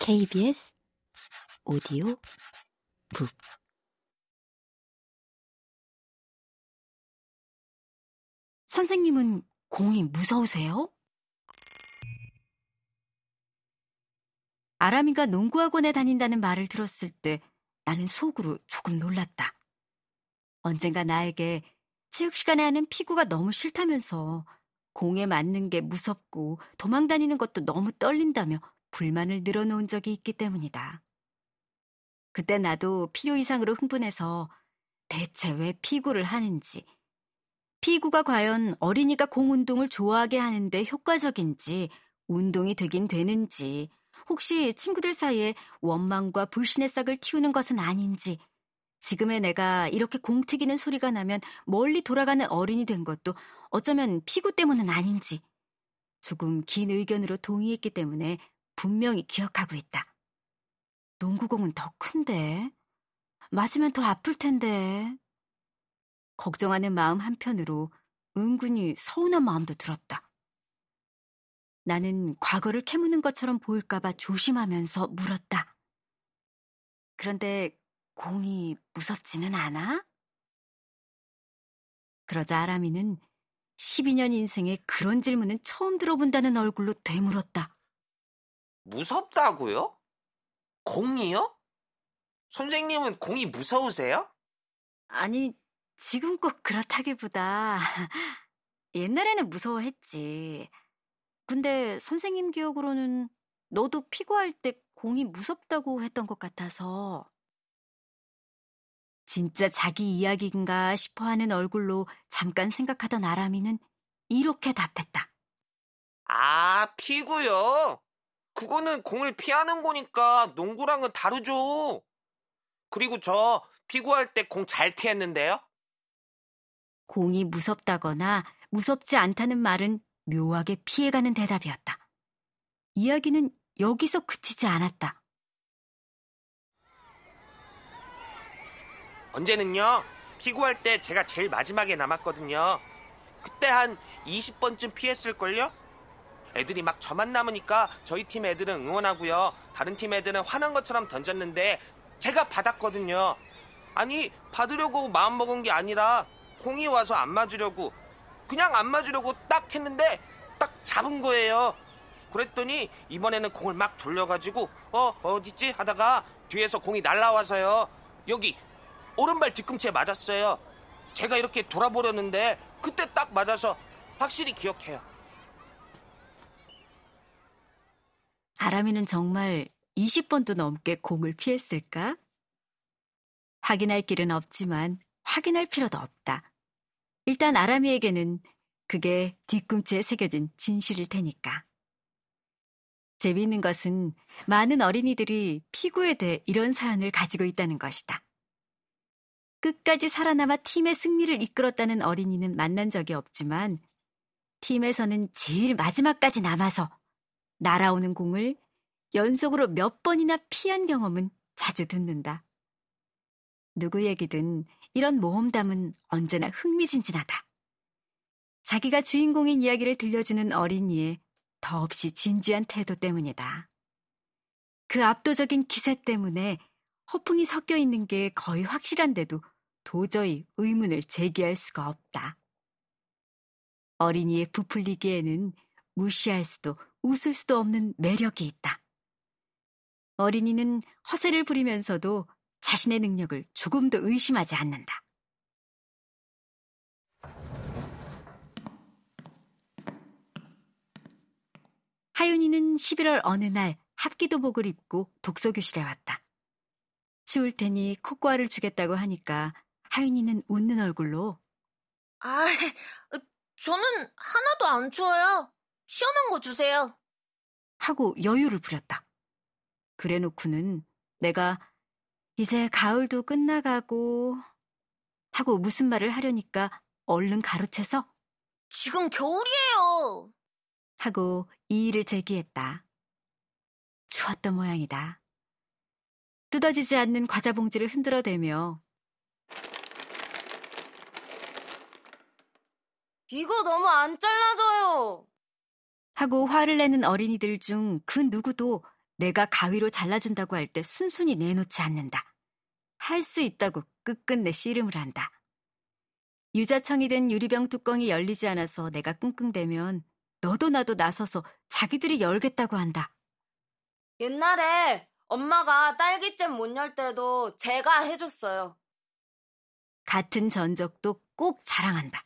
KBS 오디오 북 선생님은 공이 무서우세요? 아람이가 농구학원에 다닌다는 말을 들었을 때 나는 속으로 조금 놀랐다. 언젠가 나에게 체육 시간에 하는 피구가 너무 싫다면서 공에 맞는 게 무섭고 도망 다니는 것도 너무 떨린다며 불만을 늘어놓은 적이 있기 때문이다. 그때 나도 필요 이상으로 흥분해서 대체 왜 피구를 하는지, 피구가 과연 어린이가 공 운동을 좋아하게 하는데 효과적인지, 운동이 되긴 되는지, 혹시 친구들 사이에 원망과 불신의 싹을 틔우는 것은 아닌지, 지금의 내가 이렇게 공 튀기는 소리가 나면 멀리 돌아가는 어린이 된 것도 어쩌면 피구 때문은 아닌지, 조금 긴 의견으로 동의했기 때문에 분명히 기억하고 있다. 농구공은 더 큰데. 맞으면 더 아플 텐데. 걱정하는 마음 한편으로 은근히 서운한 마음도 들었다. 나는 과거를 캐무는 것처럼 보일까봐 조심하면서 물었다. 그런데 공이 무섭지는 않아? 그러자 아람이는 12년 인생에 그런 질문은 처음 들어본다는 얼굴로 되물었다. 무섭다고요? 공이요? 선생님은 공이 무서우세요? 아니, 지금 꼭 그렇다기보다 옛날에는 무서워했지. 근데 선생님 기억으로는 너도 피구할 때 공이 무섭다고 했던 것 같아서. 진짜 자기 이야기인가 싶어 하는 얼굴로 잠깐 생각하던 아람이는 이렇게 답했다. 아, 피구요? 그거는 공을 피하는 거니까 농구랑은 다르죠. 그리고 저 피구할 때 공 잘 피했는데요. 공이 무섭다거나 무섭지 않다는 말은 묘하게 피해가는 대답이었다. 이야기는 여기서 그치지 않았다. 언제는요, 피구할 때 제가 제일 마지막에 남았거든요. 그때 한 20번쯤 피했을걸요? 애들이 막 저만 남으니까 저희 팀 애들은 응원하고요. 다른 팀 애들은 화난 것처럼 던졌는데 제가 받았거든요. 아니, 받으려고 마음먹은 게 아니라 공이 와서 안 맞으려고 그냥 안 맞으려고 딱 했는데 딱 잡은 거예요. 그랬더니 이번에는 공을 막 돌려가지고 어 어딨지 하다가 뒤에서 공이 날라와서요. 여기 오른발 뒤꿈치에 맞았어요. 제가 이렇게 돌아보려는데 그때 딱 맞아서 확실히 기억해요. 아람이는 정말 20번도 넘게 공을 피했을까? 확인할 길은 없지만 확인할 필요도 없다. 일단 아람이에게는 그게 뒤꿈치에 새겨진 진실일 테니까. 재미있는 것은 많은 어린이들이 피구에 대해 이런 사연을 가지고 있다는 것이다. 끝까지 살아남아 팀의 승리를 이끌었다는 어린이는 만난 적이 없지만 팀에서는 제일 마지막까지 남아서 날아오는 공을 연속으로 몇 번이나 피한 경험은 자주 듣는다. 누구 얘기든 이런 모험담은 언제나 흥미진진하다. 자기가 주인공인 이야기를 들려주는 어린이의 더없이 진지한 태도 때문이다. 그 압도적인 기세 때문에 허풍이 섞여 있는 게 거의 확실한데도 도저히 의문을 제기할 수가 없다. 어린이의 부풀리기에는 무시할 수도 웃을 수도 없는 매력이 있다. 어린이는 허세를 부리면서도 자신의 능력을 조금도 의심하지 않는다. 하윤이는 11월 어느 날 합기도복을 입고 독서교실에 왔다. 추울 테니 코코아를 주겠다고 하니까 하윤이는 웃는 얼굴로 아, 저는 하나도 안 추워요. 시원한 거 주세요. 하고 여유를 부렸다. 그래 놓고는 내가 이제 가을도 끝나가고 하고 무슨 말을 하려니까 얼른 가로채서 지금 겨울이에요. 하고 이의를 제기했다. 추웠던 모양이다. 뜯어지지 않는 과자 봉지를 흔들어대며 이거 너무 안 잘라져요. 하고 화를 내는 어린이들 중 그 누구도 내가 가위로 잘라준다고 할 때 순순히 내놓지 않는다. 할 수 있다고 끝끝내 씨름을 한다. 유자청이 된 유리병 뚜껑이 열리지 않아서 내가 끙끙대면 너도 나도 나서서 자기들이 열겠다고 한다. 옛날에 엄마가 딸기잼 못 열 때도 제가 해줬어요. 같은 전적도 꼭 자랑한다.